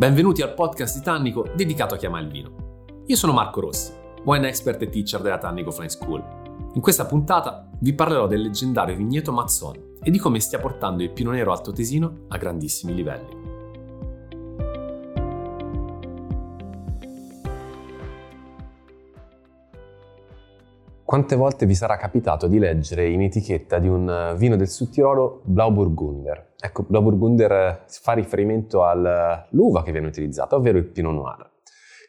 Benvenuti al podcast di dedicato a chi ama il vino. Io sono Marco Rossi, wine expert e teacher della Tannico Flying School. In questa puntata vi parlerò del leggendario vigneto Mazzon e di come stia portando il Pino Nero Alto Tesino a grandissimi livelli. Quante volte vi sarà capitato di leggere in etichetta di un vino del Sudtirolo Blauburgunder? Ecco, Blauburgunder fa riferimento all'uva che viene utilizzata, ovvero il Pinot Noir.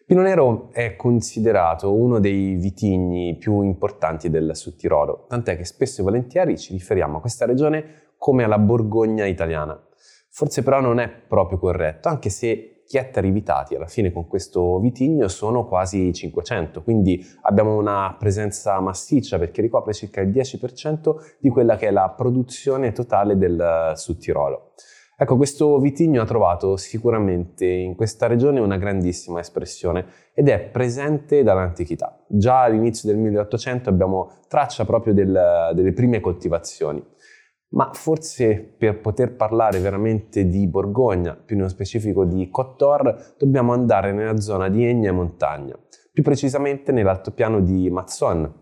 Il Pinot Nero è considerato uno dei vitigni più importanti del Sudtirolo, tant'è che spesso e volentieri ci riferiamo a questa regione come alla Borgogna italiana. Forse però non è proprio corretto, anche se ettari vitati alla fine con questo vitigno sono quasi 500, quindi abbiamo una presenza massiccia perché ricopre circa il 10% di quella che è la produzione totale del Sud Tirolo. Ecco, questo vitigno ha trovato sicuramente in questa regione una grandissima espressione ed è presente dall'antichità. Già all'inizio del 1800 abbiamo traccia proprio del, delle prime coltivazioni ma forse per poter parlare veramente di Borgogna, più nello specifico di Cottor, dobbiamo andare nella zona di Egna e Montagna, più precisamente nell'altopiano di Mazzon,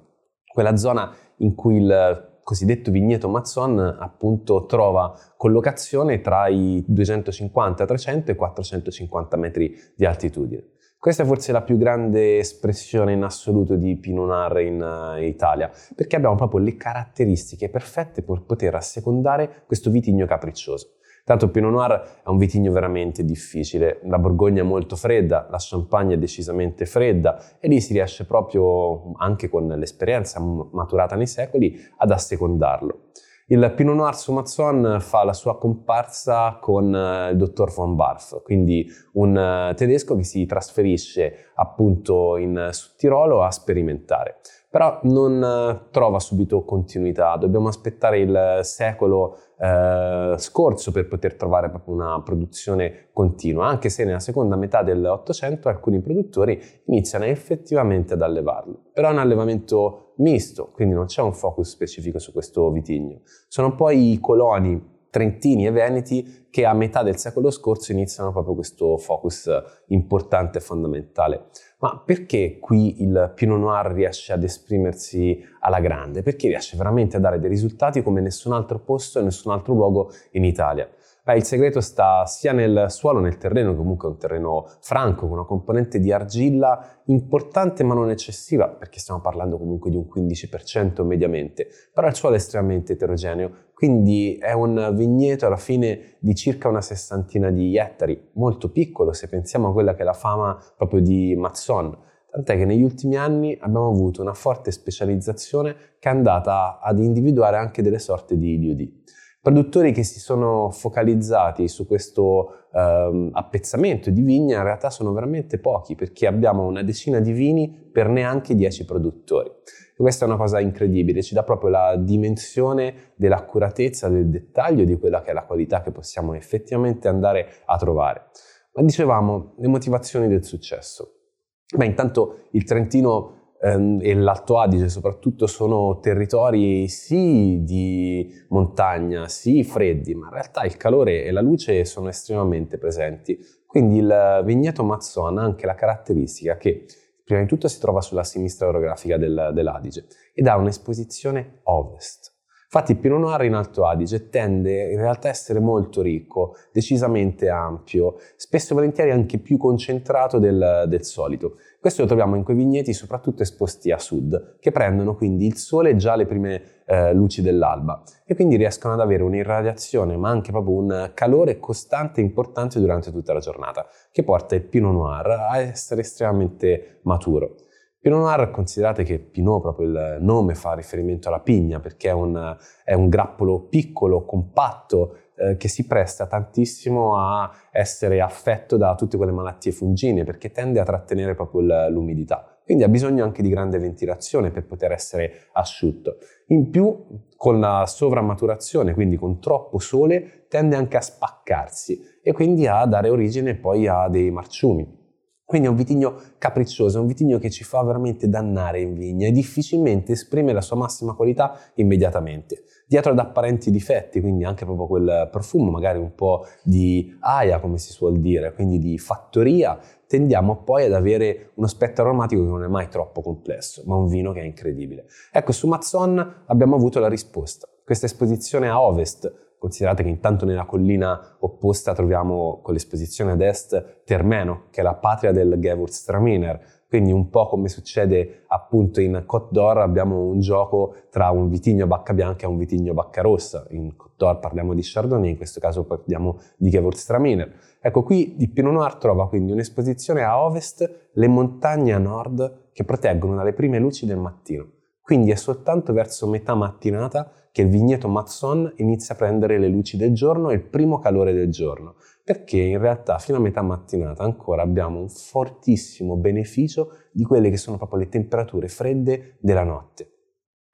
quella zona in cui il cosiddetto vigneto Mazzon appunto trova collocazione tra i 250, 300 e 450 metri di altitudine. Questa è forse la più grande espressione in assoluto di Pinot Noir in uh, Italia, perché abbiamo proprio le caratteristiche perfette per poter assecondare questo vitigno capriccioso. Tanto Pinot Noir è un vitigno veramente difficile, la Borgogna è molto fredda, la Champagne è decisamente fredda e lì si riesce proprio, anche con l'esperienza maturata nei secoli, ad assecondarlo. Il Pinot Noir su Mazzon fa la sua comparsa con eh, il dottor von Barth, quindi un eh, tedesco che si trasferisce appunto in Tirolo a sperimentare. Però non eh, trova subito continuità, dobbiamo aspettare il secolo eh, scorso per poter trovare proprio una produzione continua, anche se nella seconda metà dell'Ottocento alcuni produttori iniziano effettivamente ad allevarlo. Però è un allevamento misto, quindi non c'è un focus specifico su questo vitigno. Sono poi i coloni trentini e veneti che a metà del secolo scorso iniziano proprio questo focus importante e fondamentale. Ma perché qui il Pinot Noir riesce ad esprimersi alla grande? Perché riesce veramente a dare dei risultati come nessun altro posto e nessun altro luogo in Italia? Beh, il segreto sta sia nel suolo, nel terreno, che comunque è un terreno franco, con una componente di argilla importante ma non eccessiva, perché stiamo parlando comunque di un 15% mediamente, però il suolo è estremamente eterogeneo, quindi è un vigneto alla fine di circa una sessantina di ettari, molto piccolo se pensiamo a quella che è la fama proprio di Mazzon. Tant'è che negli ultimi anni abbiamo avuto una forte specializzazione che è andata ad individuare anche delle sorte di DOD. Produttori che si sono focalizzati su questo ehm, appezzamento di vigna in realtà sono veramente pochi perché abbiamo una decina di vini per neanche 10 produttori. Questa è una cosa incredibile, ci dà proprio la dimensione dell'accuratezza, del dettaglio di quella che è la qualità che possiamo effettivamente andare a trovare. Ma dicevamo, le motivazioni del successo. Beh, intanto il Trentino ehm, e l'Alto Adige soprattutto sono territori sì di montagna, sì freddi, ma in realtà il calore e la luce sono estremamente presenti. Quindi il vigneto Mazzon ha anche la caratteristica che prima di tutto si trova sulla sinistra orografica del, dell'Adige ed ha un'esposizione ovest. Infatti il Pinot Noir in Alto Adige tende in realtà a essere molto ricco, decisamente ampio, spesso e volentieri anche più concentrato del, del solito. Questo lo troviamo in quei vigneti soprattutto esposti a sud, che prendono quindi il sole già alle prime eh, luci dell'alba e quindi riescono ad avere un'irradiazione ma anche proprio un calore costante e importante durante tutta la giornata, che porta il Pinot Noir a essere estremamente maturo. Pinot Noir considerate che Pinot, proprio il nome, fa riferimento alla pigna perché è un, è un grappolo piccolo, compatto, eh, che si presta tantissimo a essere affetto da tutte quelle malattie fungine perché tende a trattenere proprio l'umidità. Quindi ha bisogno anche di grande ventilazione per poter essere asciutto. In più, con la sovramaturazione, quindi con troppo sole, tende anche a spaccarsi e quindi a dare origine poi a dei marciumi Quindi è un vitigno capriccioso, è un vitigno che ci fa veramente dannare in vigna e difficilmente esprime la sua massima qualità immediatamente. Dietro ad apparenti difetti, quindi anche proprio quel profumo, magari un po' di aia, come si suol dire, quindi di fattoria, tendiamo poi ad avere uno spettro aromatico che non è mai troppo complesso, ma un vino che è incredibile. Ecco, su Mazzon abbiamo avuto la risposta. Questa esposizione a ovest Considerate che intanto nella collina opposta troviamo con l'esposizione ad est Termeno, che è la patria del Gewürztraminer, quindi un po' come succede appunto in Côte d'Or abbiamo un gioco tra un vitigno bacca bianca e un vitigno bacca rossa. In Côte d'Or parliamo di Chardonnay, in questo caso parliamo di Gewürztraminer. Ecco qui il Pinot Noir trova quindi un'esposizione a ovest, le montagne a nord che proteggono dalle prime luci del mattino. Quindi è soltanto verso metà mattinata che il vigneto Mazzon inizia a prendere le luci del giorno e il primo calore del giorno, perché in realtà fino a metà mattinata ancora abbiamo un fortissimo beneficio di quelle che sono proprio le temperature fredde della notte.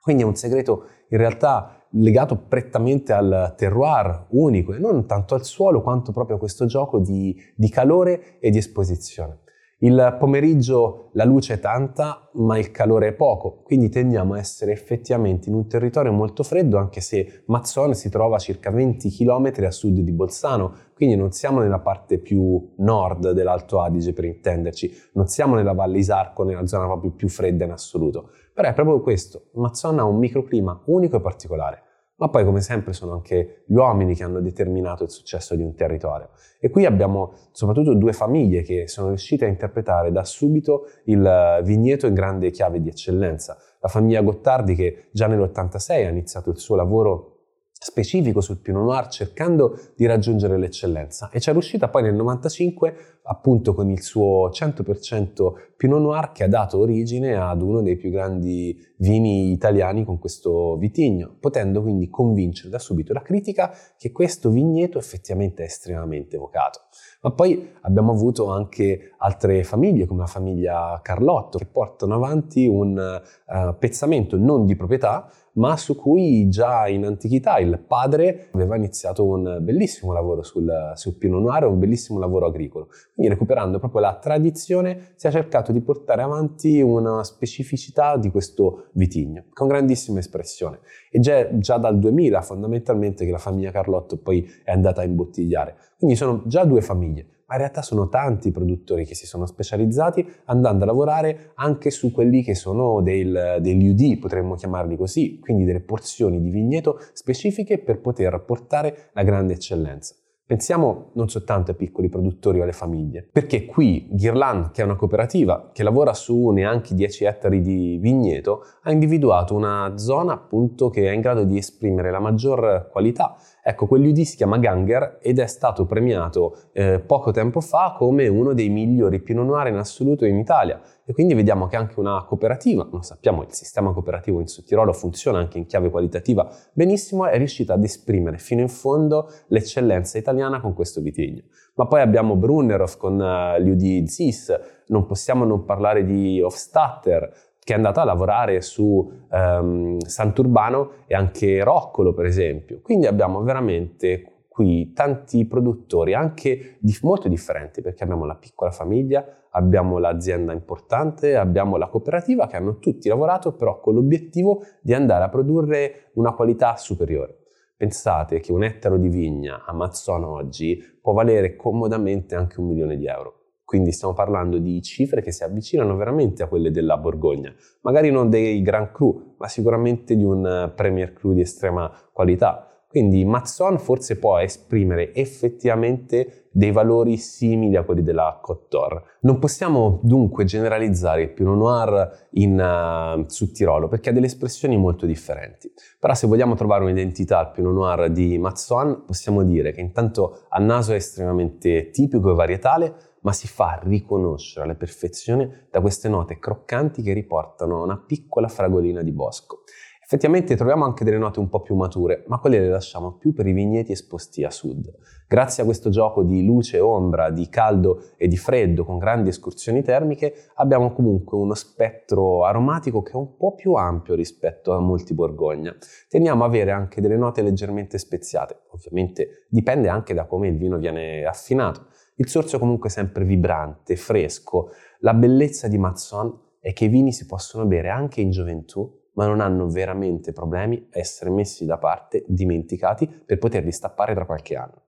Quindi è un segreto in realtà legato prettamente al terroir unico e non tanto al suolo quanto proprio a questo gioco di, di calore e di esposizione. Il pomeriggio la luce è tanta, ma il calore è poco, quindi tendiamo a essere effettivamente in un territorio molto freddo, anche se Mazzone si trova a circa 20 km a sud di Bolzano, quindi non siamo nella parte più nord dell'Alto Adige per intenderci, non siamo nella Valle Isarco, nella zona proprio più fredda in assoluto. Però è proprio questo, Mazzone ha un microclima unico e particolare ma poi come sempre sono anche gli uomini che hanno determinato il successo di un territorio. E qui abbiamo soprattutto due famiglie che sono riuscite a interpretare da subito il vigneto in grande chiave di eccellenza. La famiglia Gottardi che già nell'86 ha iniziato il suo lavoro specifico sul Pinot Noir cercando di raggiungere l'eccellenza e ci è riuscita poi nel 95 appunto con il suo 100% Pinot Noir che ha dato origine ad uno dei più grandi vini italiani con questo vitigno, potendo quindi convincere da subito la critica che questo vigneto effettivamente è estremamente evocato. Ma poi abbiamo avuto anche altre famiglie, come la famiglia Carlotto, che portano avanti un uh, pezzamento non di proprietà, ma su cui già in antichità il padre aveva iniziato un bellissimo lavoro sul, sul Pinot Noir, un bellissimo lavoro agricolo. Quindi recuperando proprio la tradizione si è cercato di portare avanti una specificità di questo vitigno, con grandissima espressione. E già, già dal 2000 fondamentalmente che la famiglia Carlotto poi è andata a imbottigliare. Quindi sono già due famiglie ma in realtà sono tanti i produttori che si sono specializzati andando a lavorare anche su quelli che sono del, degli UD, potremmo chiamarli così, quindi delle porzioni di vigneto specifiche per poter portare la grande eccellenza. Pensiamo non soltanto ai piccoli produttori o alle famiglie, perché qui Ghirlan, che è una cooperativa che lavora su neanche 10 ettari di vigneto, ha individuato una zona appunto che è in grado di esprimere la maggior qualità. Ecco, quell'UD si chiama Ganger ed è stato premiato eh, poco tempo fa come uno dei migliori Pinot Noir in assoluto in Italia e quindi vediamo che anche una cooperativa, lo sappiamo il sistema cooperativo in Sudtirolo funziona anche in chiave qualitativa benissimo, è riuscita ad esprimere fino in fondo l'eccellenza italiana con questo vitigno. Ma poi abbiamo Brunnerhoff con uh, gli UD Zis, non possiamo non parlare di Hofstadter, che è andata a lavorare su um, Sant'Urbano e anche Roccolo, per esempio. Quindi abbiamo veramente qui tanti produttori, anche di, molto differenti, perché abbiamo la piccola famiglia, abbiamo l'azienda importante, abbiamo la cooperativa, che hanno tutti lavorato però con l'obiettivo di andare a produrre una qualità superiore. Pensate che un ettaro di vigna a Mazzone oggi può valere comodamente anche un milione di euro. Quindi stiamo parlando di cifre che si avvicinano veramente a quelle della Borgogna. Magari non dei Grand Cru, ma sicuramente di un Premier Cru di estrema qualità. Quindi Mazzon forse può esprimere effettivamente dei valori simili a quelli della Côte d'Or. Non possiamo dunque generalizzare il Pinot Noir in uh, Sud Tirolo perché ha delle espressioni molto differenti. Però se vogliamo trovare un'identità al Pinot Noir di Mazzon possiamo dire che intanto a naso è estremamente tipico e varietale, ma si fa riconoscere alla perfezione da queste note croccanti che riportano una piccola fragolina di bosco. Effettivamente troviamo anche delle note un po' più mature, ma quelle le lasciamo più per i vigneti esposti a sud. Grazie a questo gioco di luce e ombra, di caldo e di freddo con grandi escursioni termiche, abbiamo comunque uno spettro aromatico che è un po' più ampio rispetto a molti Borgogna. Tendiamo a avere anche delle note leggermente speziate, ovviamente dipende anche da come il vino viene affinato. Il sorso comunque sempre vibrante, fresco. La bellezza di Mazzon è che i vini si possono bere anche in gioventù, ma non hanno veramente problemi a essere messi da parte, dimenticati, per poterli stappare tra qualche anno.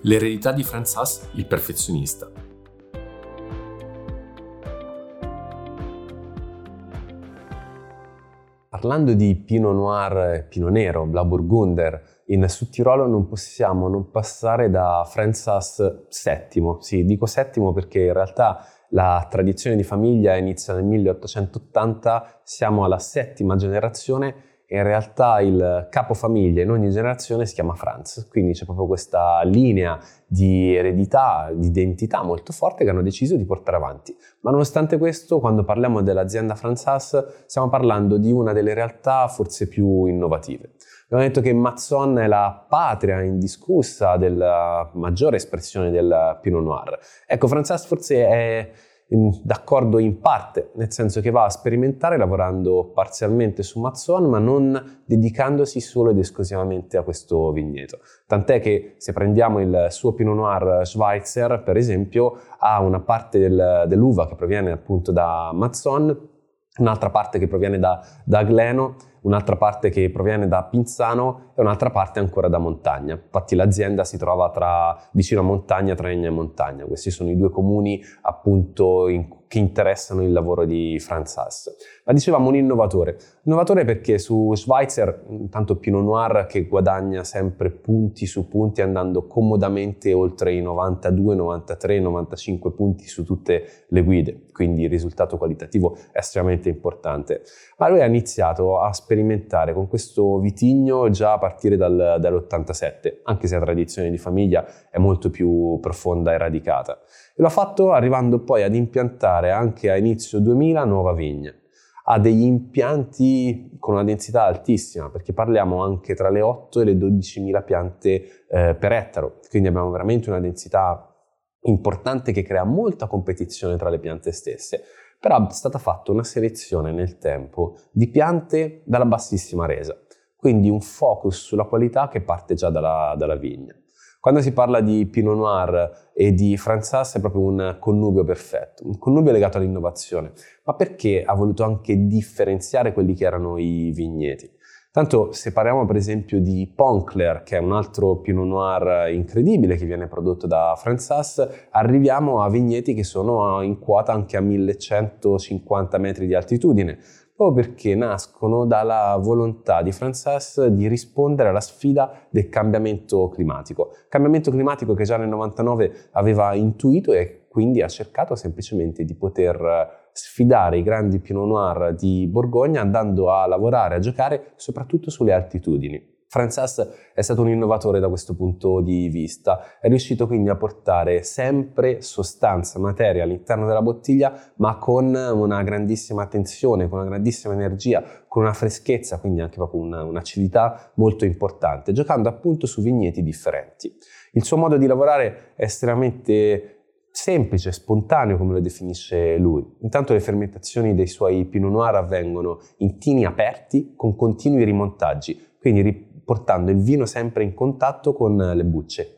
L'eredità di Franz Haas, il perfezionista. Parlando di Pinot Noir, Pinot Nero, Blauburgunder, in Sudtirolo non possiamo non passare da Franz Haas VII. Sì, dico settimo perché in realtà la tradizione di famiglia inizia nel 1880, siamo alla settima generazione in realtà il capofamiglia in ogni generazione si chiama Franz, quindi c'è proprio questa linea di eredità, di identità molto forte che hanno deciso di portare avanti. Ma nonostante questo, quando parliamo dell'azienda Franz Haas, stiamo parlando di una delle realtà forse più innovative. Abbiamo detto che Mazzon è la patria indiscussa della maggiore espressione del Pinot Noir. Ecco, Franz Haas forse è d'accordo in parte, nel senso che va a sperimentare lavorando parzialmente su Mazzon, ma non dedicandosi solo ed esclusivamente a questo vigneto. Tant'è che se prendiamo il suo Pinot Noir Schweitzer, per esempio, ha una parte del, dell'uva che proviene appunto da Mazzon, un'altra parte che proviene da, da Gleno un'altra parte che proviene da Pinzano e un'altra parte ancora da Montagna. Infatti l'azienda si trova tra, vicino a Montagna, tra Egna e Montagna. Questi sono i due comuni appunto in, che interessano il lavoro di Franz Haas. Ma dicevamo un innovatore. Innovatore perché su Schweitzer, intanto Pinot Noir che guadagna sempre punti su punti andando comodamente oltre i 92, 93, 95 punti su tutte le guide, quindi il risultato qualitativo è estremamente importante. Ma lui ha iniziato a sperimentare con questo vitigno già a partire dal, dall'87, anche se la tradizione di famiglia è molto più profonda e radicata. E l'ha fatto arrivando poi ad impiantare anche a inizio 2000 nuova vigna. Ha degli impianti con una densità altissima, perché parliamo anche tra le 8 e le 12.000 piante eh, per ettaro, quindi abbiamo veramente una densità importante che crea molta competizione tra le piante stesse, però è stata fatta una selezione nel tempo di piante dalla bassissima resa, quindi un focus sulla qualità che parte già dalla, dalla vigna. Quando si parla di Pinot Noir e di Franzas è proprio un connubio perfetto, un connubio legato all'innovazione, ma perché ha voluto anche differenziare quelli che erano i vigneti? Tanto se parliamo per esempio di Poncler, che è un altro Pinot Noir incredibile che viene prodotto da Franzas, arriviamo a vigneti che sono in quota anche a 1150 metri di altitudine, proprio perché nascono dalla volontà di Frances di rispondere alla sfida del cambiamento climatico. Cambiamento climatico che già nel 99 aveva intuito e quindi ha cercato semplicemente di poter sfidare i grandi Pinot Noir di Borgogna andando a lavorare, a giocare soprattutto sulle altitudini. Frances è stato un innovatore da questo punto di vista, è riuscito quindi a portare sempre sostanza, materia all'interno della bottiglia, ma con una grandissima attenzione, con una grandissima energia, con una freschezza, quindi anche proprio una, un'acidità molto importante, giocando appunto su vigneti differenti. Il suo modo di lavorare è estremamente semplice, spontaneo come lo definisce lui. Intanto le fermentazioni dei suoi Pinot Noir avvengono in tini aperti con continui rimontaggi, quindi portando il vino sempre in contatto con le bucce.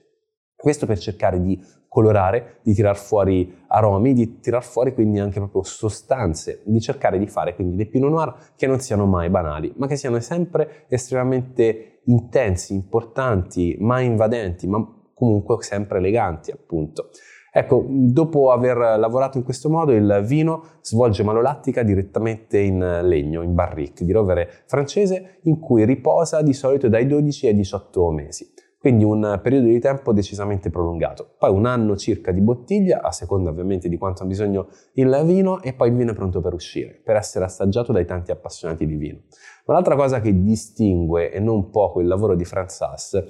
Questo per cercare di colorare, di tirar fuori aromi, di tirar fuori quindi anche proprio sostanze, di cercare di fare quindi dei Pinot Noir che non siano mai banali, ma che siano sempre estremamente intensi, importanti, mai invadenti, ma comunque sempre eleganti appunto. Ecco, dopo aver lavorato in questo modo, il vino svolge malolattica direttamente in legno, in barrique di rovere francese, in cui riposa di solito dai 12 ai 18 mesi. Quindi un periodo di tempo decisamente prolungato. Poi un anno circa di bottiglia, a seconda ovviamente di quanto ha bisogno il vino, e poi il vino è pronto per uscire, per essere assaggiato dai tanti appassionati di vino. Ma l'altra cosa che distingue e non poco il lavoro di Franz Haas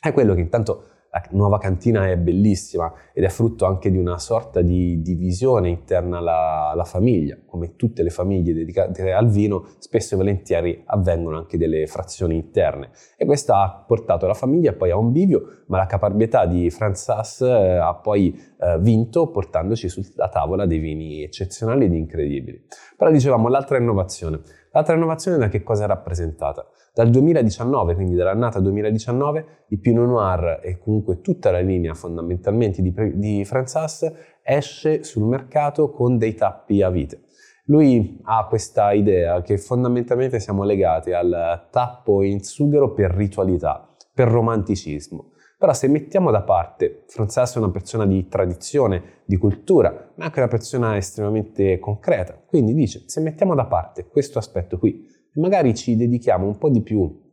è quello che intanto la nuova cantina è bellissima ed è frutto anche di una sorta di divisione interna alla, alla famiglia. come tutte le famiglie dedicate al vino, spesso e volentieri avvengono anche delle frazioni interne e questo ha portato la famiglia poi a un bivio, ma la caparbietà di Franzas eh, ha poi eh, vinto portandoci sulla tavola dei vini eccezionali ed incredibili. Però dicevamo l'altra innovazione. L'altra innovazione da che cosa è rappresentata? Dal 2019, quindi dall'annata 2019, il Pinot Noir e comunque tutta la linea fondamentalmente di, di Franzas esce sul mercato con dei tappi a vite. Lui ha questa idea che fondamentalmente siamo legati al tappo in sughero per ritualità, per romanticismo. Però se mettiamo da parte, Franzas è una persona di tradizione, di cultura, ma anche una persona estremamente concreta. Quindi dice, se mettiamo da parte questo aspetto qui, magari ci dedichiamo un po' di più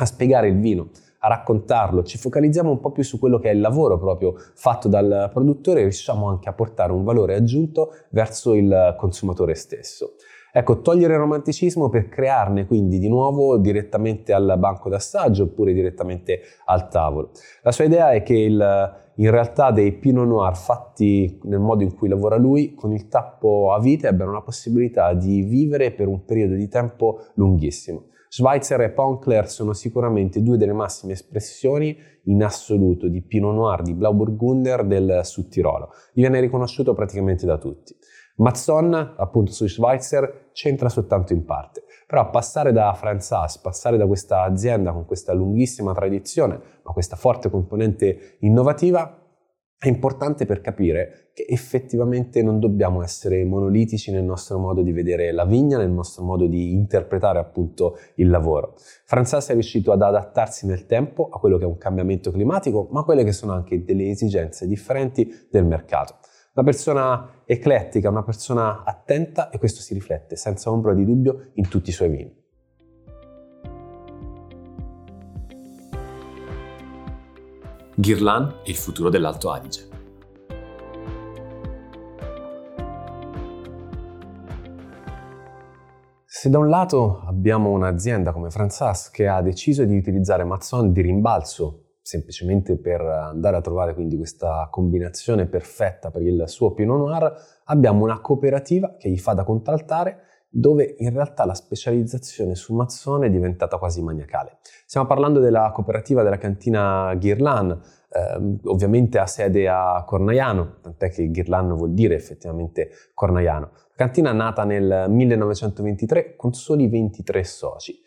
a spiegare il vino, a raccontarlo, ci focalizziamo un po' più su quello che è il lavoro proprio fatto dal produttore e riusciamo anche a portare un valore aggiunto verso il consumatore stesso. Ecco, togliere il romanticismo per crearne quindi di nuovo direttamente al banco d'assaggio oppure direttamente al tavolo. La sua idea è che il, in realtà dei Pinot Noir fatti nel modo in cui lavora lui, con il tappo a vite, abbiano la possibilità di vivere per un periodo di tempo lunghissimo. Schweitzer e Ponkler sono sicuramente due delle massime espressioni in assoluto di Pinot Noir di Blauburgunder del Sud Tirolo. Gli viene riconosciuto praticamente da tutti. Mazzon, appunto su Schweitzer, c'entra soltanto in parte. Però passare da Franz Haas, passare da questa azienda con questa lunghissima tradizione, ma questa forte componente innovativa, è importante per capire che effettivamente non dobbiamo essere monolitici nel nostro modo di vedere la vigna, nel nostro modo di interpretare appunto il lavoro. Franzas è riuscito ad adattarsi nel tempo a quello che è un cambiamento climatico, ma a quelle che sono anche delle esigenze differenti del mercato. Una persona eclettica, una persona attenta e questo si riflette senza ombra di dubbio in tutti i suoi vini. Ghirlan e il futuro dell'Alto Adige. Se da un lato abbiamo un'azienda come Franzas che ha deciso di utilizzare Mazzon di rimbalzo semplicemente per andare a trovare quindi questa combinazione perfetta per il suo Pinot Noir, abbiamo una cooperativa che gli fa da contraltare dove in realtà la specializzazione su mazzone è diventata quasi maniacale. Stiamo parlando della cooperativa della cantina Ghirlan, eh, ovviamente ha sede a Cornaiano, tant'è che Ghirlan vuol dire effettivamente Cornaiano. La cantina è nata nel 1923 con soli 23 soci.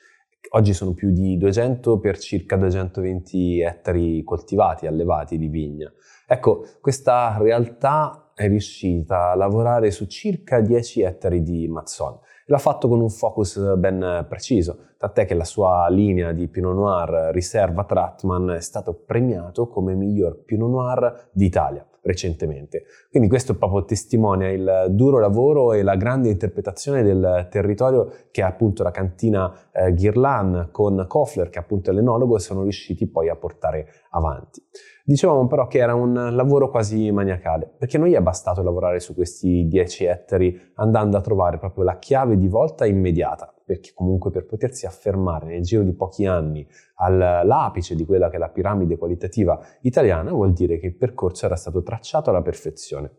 Oggi sono più di 200 per circa 220 ettari coltivati, allevati di vigna. Ecco, questa realtà è riuscita a lavorare su circa 10 ettari di mazzone. L'ha fatto con un focus ben preciso, tant'è che la sua linea di Pinot Noir riserva Tratman è stato premiato come miglior Pinot Noir d'Italia recentemente. Quindi questo proprio testimonia il duro lavoro e la grande interpretazione del territorio che appunto la cantina eh, Ghirlan con Kofler, che appunto è l'enologo, sono riusciti poi a portare avanti. Dicevamo però che era un lavoro quasi maniacale, perché non gli è bastato lavorare su questi 10 ettari andando a trovare proprio la chiave di volta immediata, perché comunque per potersi affermare nel giro di pochi anni all'apice di quella che è la piramide qualitativa italiana vuol dire che il percorso era stato tracciato alla perfezione,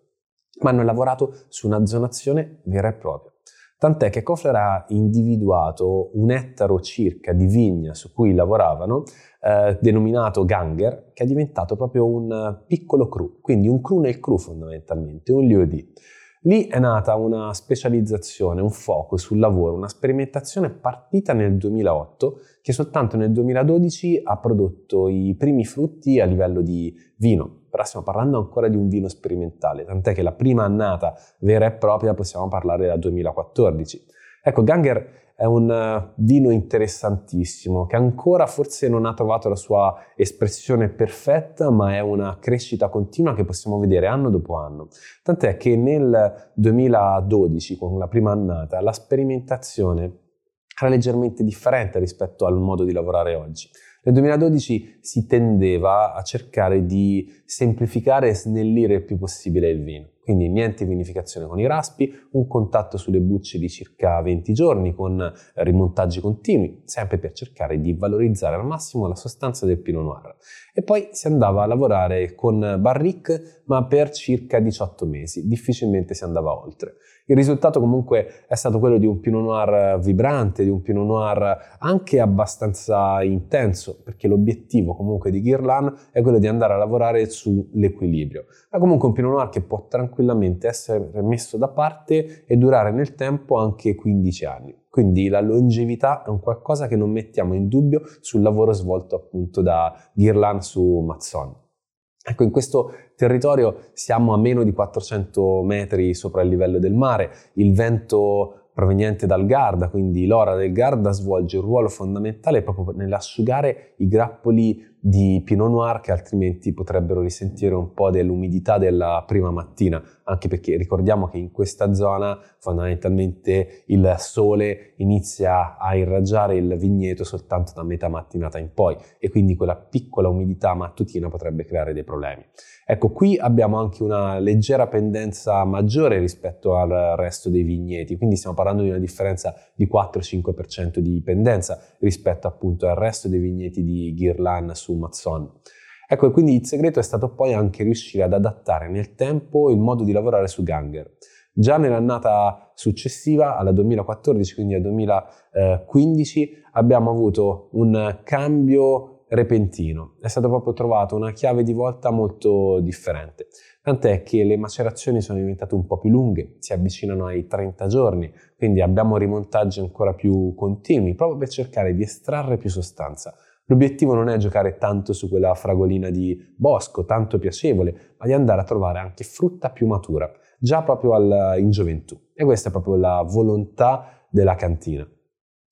ma hanno lavorato su una zonazione vera e propria. Tant'è che Kofler ha individuato un ettaro circa di vigna su cui lavoravano, eh, denominato Ganger, che è diventato proprio un piccolo cru, quindi un cru nel cru fondamentalmente, un lieu. Lì è nata una specializzazione, un focus sul lavoro, una sperimentazione partita nel 2008 che soltanto nel 2012 ha prodotto i primi frutti a livello di vino, però stiamo parlando ancora di un vino sperimentale, tant'è che la prima annata vera e propria possiamo parlare del 2014. Ecco, Ganger è un eh, vino interessantissimo che ancora forse non ha trovato la sua espressione perfetta, ma è una crescita continua che possiamo vedere anno dopo anno. Tant'è che nel 2012, con la prima annata, la sperimentazione era leggermente differente rispetto al modo di lavorare oggi. Nel 2012 si tendeva a cercare di semplificare e snellire il più possibile il vino. Quindi niente vinificazione con i raspi, un contatto sulle bucce di circa 20 giorni con rimontaggi continui, sempre per cercare di valorizzare al massimo la sostanza del Pinot Noir. E poi si andava a lavorare con barrique, ma per circa 18 mesi, difficilmente si andava oltre. Il risultato comunque è stato quello di un Pinot Noir vibrante, di un Pinot Noir anche abbastanza intenso, perché l'obiettivo comunque di Guirlan è quello di andare a lavorare sull'equilibrio. Ma comunque un Pinot Noir che può tranquillamente essere messo da parte e durare nel tempo anche 15 anni. Quindi la longevità è un qualcosa che non mettiamo in dubbio sul lavoro svolto appunto da Guirlan su Mazzon. Ecco, in questo territorio siamo a meno di 400 metri sopra il livello del mare, il vento proveniente dal Garda, quindi l'ora del Garda svolge un ruolo fondamentale proprio nell'asciugare i grappoli di Pinot Noir che altrimenti potrebbero risentire un po' dell'umidità della prima mattina, anche perché ricordiamo che in questa zona fondamentalmente il sole inizia a irraggiare il vigneto soltanto da metà mattinata in poi e quindi quella piccola umidità mattutina potrebbe creare dei problemi. Ecco, qui abbiamo anche una leggera pendenza maggiore rispetto al resto dei vigneti, quindi stiamo parlando di una differenza di 4-5% di pendenza rispetto appunto al resto dei vigneti di Guirlan su Mazzon. Ecco, quindi il segreto è stato poi anche riuscire ad adattare nel tempo il modo di lavorare su Ganger. Già nell'annata successiva, alla 2014, quindi al 2015, abbiamo avuto un cambio repentino. È stata proprio trovata una chiave di volta molto differente. Tant'è che le macerazioni sono diventate un po' più lunghe, si avvicinano ai 30 giorni, quindi abbiamo rimontaggi ancora più continui, proprio per cercare di estrarre più sostanza. L'obiettivo non è giocare tanto su quella fragolina di bosco, tanto piacevole, ma di andare a trovare anche frutta più matura, già proprio al, in gioventù. E questa è proprio la volontà della cantina.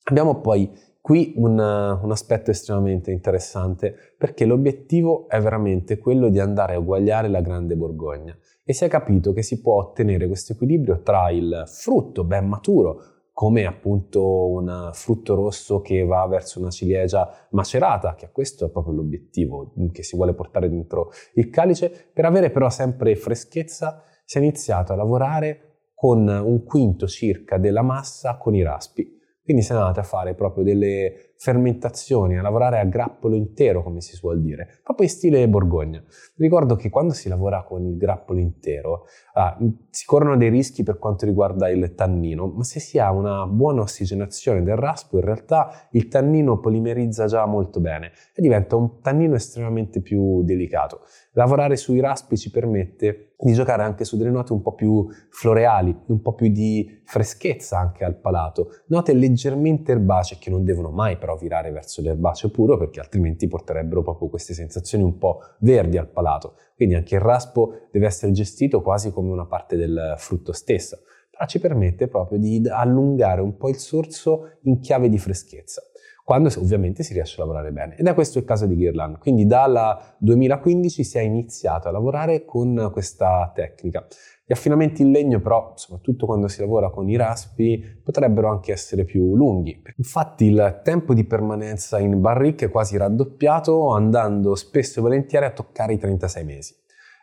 Abbiamo poi qui un, un, aspetto estremamente interessante perché l'obiettivo è veramente quello di andare a uguagliare la Grande Borgogna e si è capito che si può ottenere questo equilibrio tra il frutto ben maturo, come appunto un frutto rosso che va verso una ciliegia macerata, che questo è proprio l'obiettivo che si vuole portare dentro il calice, per avere però sempre freschezza si è iniziato a lavorare con un quinto circa della massa con i raspi. Quindi si è andati a fare proprio delle fermentazioni, a lavorare a grappolo intero, come si suol dire, proprio in stile Borgogna. Ricordo che quando si lavora con il grappolo intero ah, si corrono dei rischi per quanto riguarda il tannino, ma se si ha una buona ossigenazione del raspo, in realtà il tannino polimerizza già molto bene e diventa un tannino estremamente più delicato. Lavorare sui raspi ci permette di giocare anche su delle note un po' più floreali, un po' più di freschezza anche al palato, note leggermente erbacee che non devono mai però virare verso l'erbaceo puro perché altrimenti porterebbero proprio queste sensazioni un po' verdi al palato. Quindi anche il raspo deve essere gestito quasi come una parte del frutto stesso, però ci permette proprio di allungare un po' il sorso in chiave di freschezza quando ovviamente si riesce a lavorare bene. Ed è questo il caso di Girland. Quindi dal 2015 si è iniziato a lavorare con questa tecnica. Gli affinamenti in legno però, soprattutto quando si lavora con i raspi, potrebbero anche essere più lunghi. Infatti il tempo di permanenza in barrique è quasi raddoppiato, andando spesso e volentieri a toccare i 36 mesi.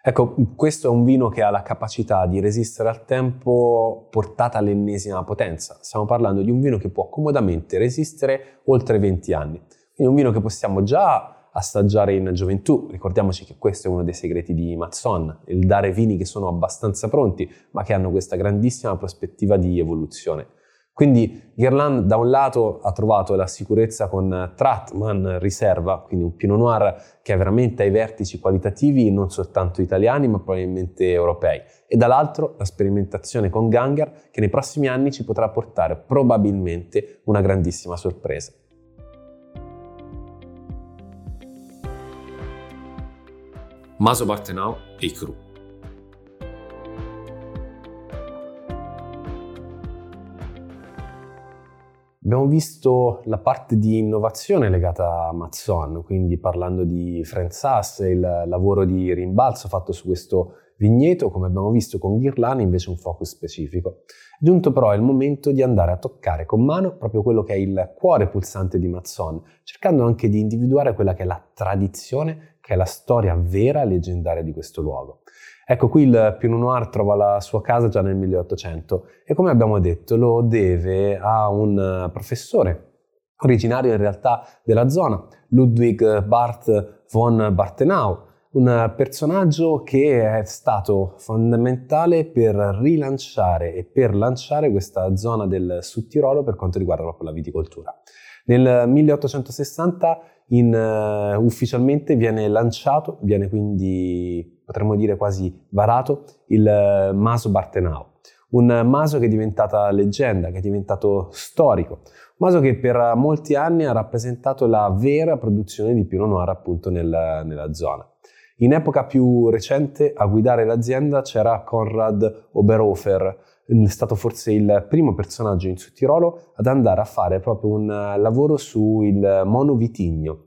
Ecco, questo è un vino che ha la capacità di resistere al tempo portata all'ennesima potenza. Stiamo parlando di un vino che può comodamente resistere oltre 20 anni. Quindi un vino che possiamo già assaggiare in gioventù. Ricordiamoci che questo è uno dei segreti di Mazzon, il dare vini che sono abbastanza pronti, ma che hanno questa grandissima prospettiva di evoluzione. Quindi Guerlain da un lato ha trovato la sicurezza con Tratman Riserva, quindi un Pinot Noir che è veramente ai vertici qualitativi non soltanto italiani ma probabilmente europei, e dall'altro la sperimentazione con Gangar che nei prossimi anni ci potrà portare probabilmente una grandissima sorpresa. Maso Bartenau e Cru Abbiamo visto la parte di innovazione legata a Mazzon, quindi parlando di Franz Sass, il lavoro di rimbalzo fatto su questo vigneto, come abbiamo visto con Ghirlani, invece un focus specifico. Giunto però il momento di andare a toccare con mano proprio quello che è il cuore pulsante di Mazzon, cercando anche di individuare quella che è la tradizione, che è la storia vera e leggendaria di questo luogo. Ecco, qui il Pinot Noir trova la sua casa già nel 1800 e come abbiamo detto lo deve a un professore originario in realtà della zona, Ludwig Barth von Bartenau, un personaggio che è stato fondamentale per rilanciare e per lanciare questa zona del Sud Tirolo per quanto riguarda proprio la viticoltura. Nel 1860 in, uh, ufficialmente viene lanciato, viene quindi potremmo dire quasi varato, il uh, Maso Bartenau, un maso che è diventata leggenda, che è diventato storico, un maso che per molti anni ha rappresentato la vera produzione di Pinot Noir appunto nel, nella zona. In epoca più recente a guidare l'azienda c'era Konrad Oberhofer, è stato forse il primo personaggio in Sud Tirolo ad andare a fare proprio un lavoro sul monovitigno,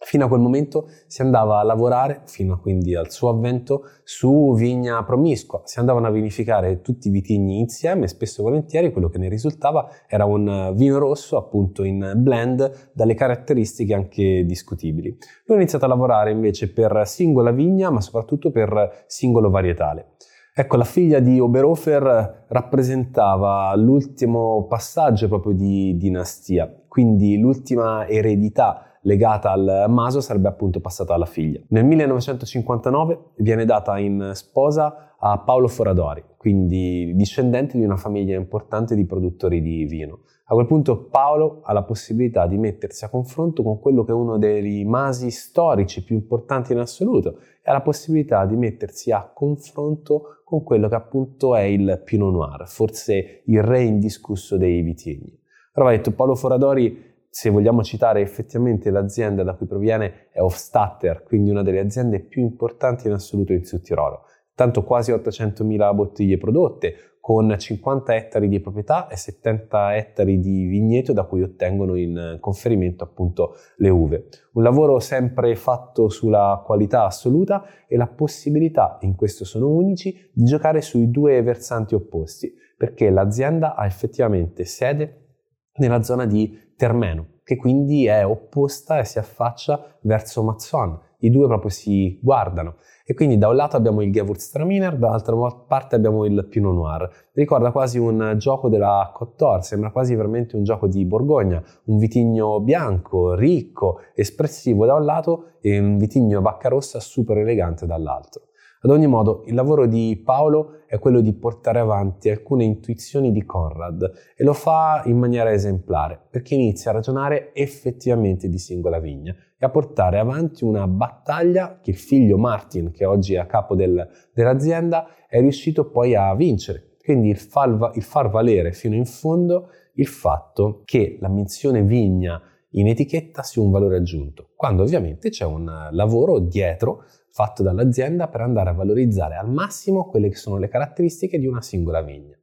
Fino a quel momento si andava a lavorare, fino quindi al suo avvento, su vigna promiscua. Si andavano a vinificare tutti i vitigni insieme, spesso e volentieri quello che ne risultava era un vino rosso appunto in blend dalle caratteristiche anche discutibili. Lui ha iniziato a lavorare invece per singola vigna, ma soprattutto per singolo varietale. Ecco, la figlia di Oberhofer rappresentava l'ultimo passaggio proprio di dinastia, quindi l'ultima eredità legata al maso sarebbe appunto passata alla figlia. Nel 1959 viene data in sposa a Paolo Foradori, quindi discendente di una famiglia importante di produttori di vino. A quel punto Paolo ha la possibilità di mettersi a confronto con quello che è uno dei masi storici più importanti in assoluto e ha la possibilità di mettersi a confronto con quello che appunto è il Pinot Noir, forse il re indiscusso dei vitigni. Allora ha detto Paolo Foradori se vogliamo citare effettivamente l'azienda da cui proviene è Hofstadter, quindi una delle aziende più importanti in assoluto in Sud Tirolo. Tanto quasi 800.000 bottiglie prodotte, con 50 ettari di proprietà e 70 ettari di vigneto da cui ottengono in conferimento appunto le uve. Un lavoro sempre fatto sulla qualità assoluta e la possibilità, in questo sono unici, di giocare sui due versanti opposti, perché l'azienda ha effettivamente sede nella zona di Termeno, che quindi è opposta e si affaccia verso Mazzon. I due proprio si guardano. E quindi da un lato abbiamo il Gewürztraminer, dall'altra parte abbiamo il Pinot Noir. Ricorda quasi un gioco della Côte sembra quasi veramente un gioco di Borgogna, un vitigno bianco, ricco, espressivo da un lato e un vitigno vacca rossa super elegante dall'altro. Ad ogni modo, il lavoro di Paolo è quello di portare avanti alcune intuizioni di Conrad e lo fa in maniera esemplare, perché inizia a ragionare effettivamente di singola vigna e a portare avanti una battaglia che il figlio Martin, che oggi è a capo del, dell'azienda, è riuscito poi a vincere. Quindi il far, il far valere fino in fondo il fatto che la menzione vigna in etichetta sia un valore aggiunto, quando ovviamente c'è un lavoro dietro fatto dall'azienda per andare a valorizzare al massimo quelle che sono le caratteristiche di una singola vigna.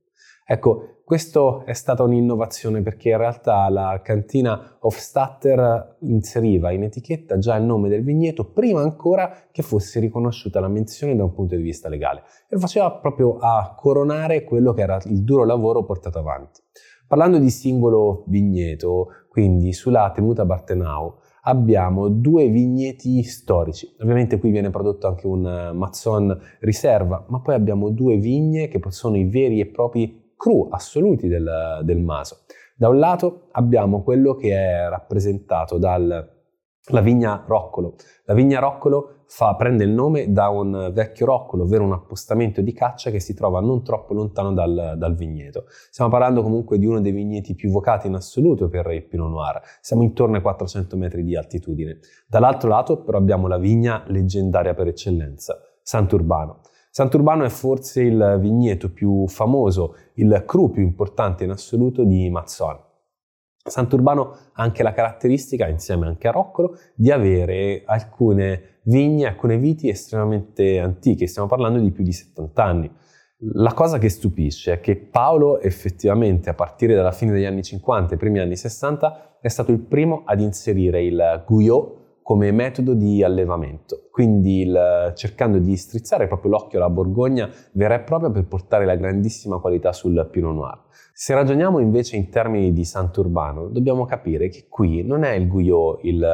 Ecco, questo è stata un'innovazione perché in realtà la cantina Hofstadter inseriva in etichetta già il nome del vigneto prima ancora che fosse riconosciuta la menzione da un punto di vista legale e faceva proprio a coronare quello che era il duro lavoro portato avanti. Parlando di singolo vigneto, quindi sulla tenuta Bartenau, abbiamo due vigneti storici. Ovviamente qui viene prodotto anche un eh, Mazzon riserva, ma poi abbiamo due vigne che sono i veri e propri cru assoluti del, del Maso. Da un lato abbiamo quello che è rappresentato dalla vigna Roccolo. La vigna Roccolo fa, prende il nome da un vecchio roccolo, ovvero un appostamento di caccia che si trova non troppo lontano dal, dal, vigneto. Stiamo parlando comunque di uno dei vigneti più vocati in assoluto per il Pinot Noir, siamo intorno ai 400 metri di altitudine. Dall'altro lato però abbiamo la vigna leggendaria per eccellenza, Sant'Urbano. Sant'Urbano è forse il vigneto più famoso, il cru più importante in assoluto di Mazzone. Sant'Urbano ha anche la caratteristica, insieme anche a Roccolo, di avere alcune vigne, alcune viti estremamente antiche, stiamo parlando di più di 70 anni. La cosa che stupisce è che Paolo effettivamente a partire dalla fine degli anni 50 e primi anni 60 è stato il primo ad inserire il Guyot come metodo di allevamento, quindi il, cercando di strizzare proprio l'occhio alla Borgogna vera e propria per portare la grandissima qualità sul Pinot Noir. Se ragioniamo invece in termini di Sant'Urbano, dobbiamo capire che qui non è il Guyot il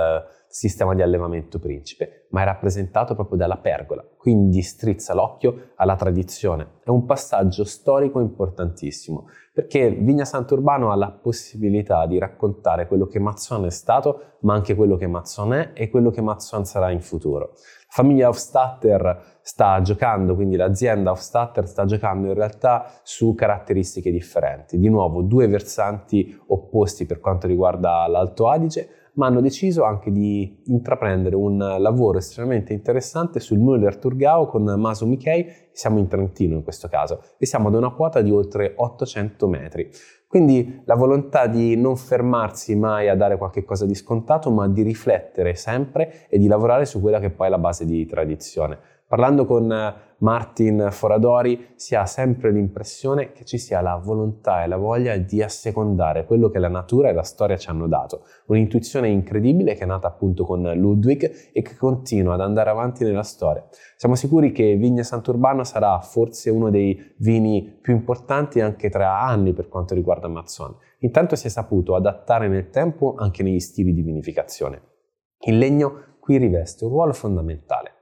sistema di allevamento principe, ma è rappresentato proprio dalla pergola, quindi strizza l'occhio alla tradizione. È un passaggio storico importantissimo, perché Vigna Sant'Urbano ha la possibilità di raccontare quello che Mazzon è stato, ma anche quello che Mazzon è e quello che Mazzon sarà in futuro. Famiglia Hofstadter sta giocando, quindi l'azienda Hofstadter sta giocando in realtà su caratteristiche differenti. Di nuovo, due versanti opposti per quanto riguarda l'Alto Adige, ma hanno deciso anche di intraprendere un lavoro estremamente interessante sul Müller Turgau con Maso Michei, siamo in Trentino in questo caso, e siamo ad una quota di oltre 800 metri. Quindi la volontà di non fermarsi mai a dare qualche cosa di scontato, ma di riflettere sempre e di lavorare su quella che poi è la base di tradizione. Parlando con eh, Martin Foradori si ha sempre l'impressione che ci sia la volontà e la voglia di assecondare quello che la natura e la storia ci hanno dato. Un'intuizione incredibile che è nata appunto con Ludwig e che continua ad andare avanti nella storia. Siamo sicuri che Vigna Sant'Urbano sarà forse uno dei vini più importanti anche tra anni per quanto riguarda Mazzone. Intanto si è saputo adattare nel tempo anche negli stili di vinificazione. Il legno qui riveste un ruolo fondamentale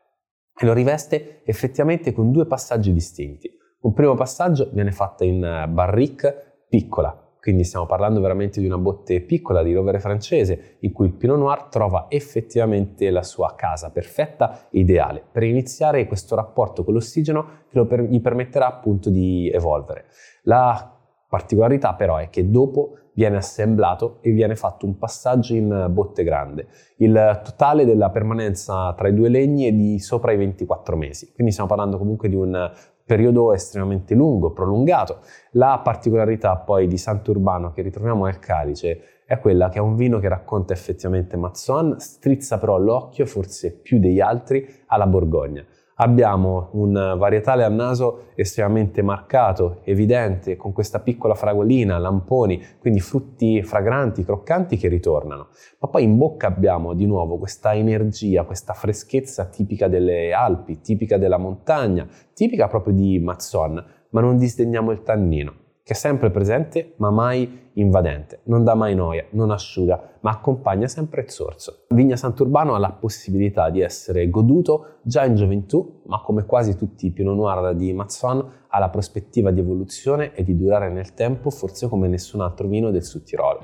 e lo riveste effettivamente con due passaggi distinti. Un primo passaggio viene fatto in eh, barrique piccola, quindi stiamo parlando veramente di una botte piccola di rovere francese in cui il Pinot Noir trova effettivamente la sua casa perfetta e ideale per iniziare questo rapporto con l'ossigeno che per- gli permetterà appunto di evolvere. La particolarità però è che dopo viene assemblato e viene fatto un passaggio in botte grande. Il totale della permanenza tra i due legni è di sopra i 24 mesi, quindi stiamo parlando comunque di un periodo estremamente lungo, prolungato. La particolarità poi di Sant'Urbano che ritroviamo nel calice è quella che è un vino che racconta effettivamente Mazzon, strizza però l'occhio forse più degli altri alla Borgogna abbiamo un varietale a naso estremamente marcato, evidente, con questa piccola fragolina, lamponi, quindi frutti fragranti, croccanti che ritornano. Ma poi in bocca abbiamo di nuovo questa energia, questa freschezza tipica delle Alpi, tipica della montagna, tipica proprio di Mazzon, ma non disdegniamo il tannino che è sempre presente ma mai invadente, non dà mai noia, non asciuga, ma accompagna sempre il sorso. Vigna Sant'Urbano ha la possibilità di essere goduto già in gioventù, ma come quasi tutti i Pinot Noir di Mazzon ha la prospettiva di evoluzione e di durare nel tempo forse come nessun altro vino del Sud Tirolo.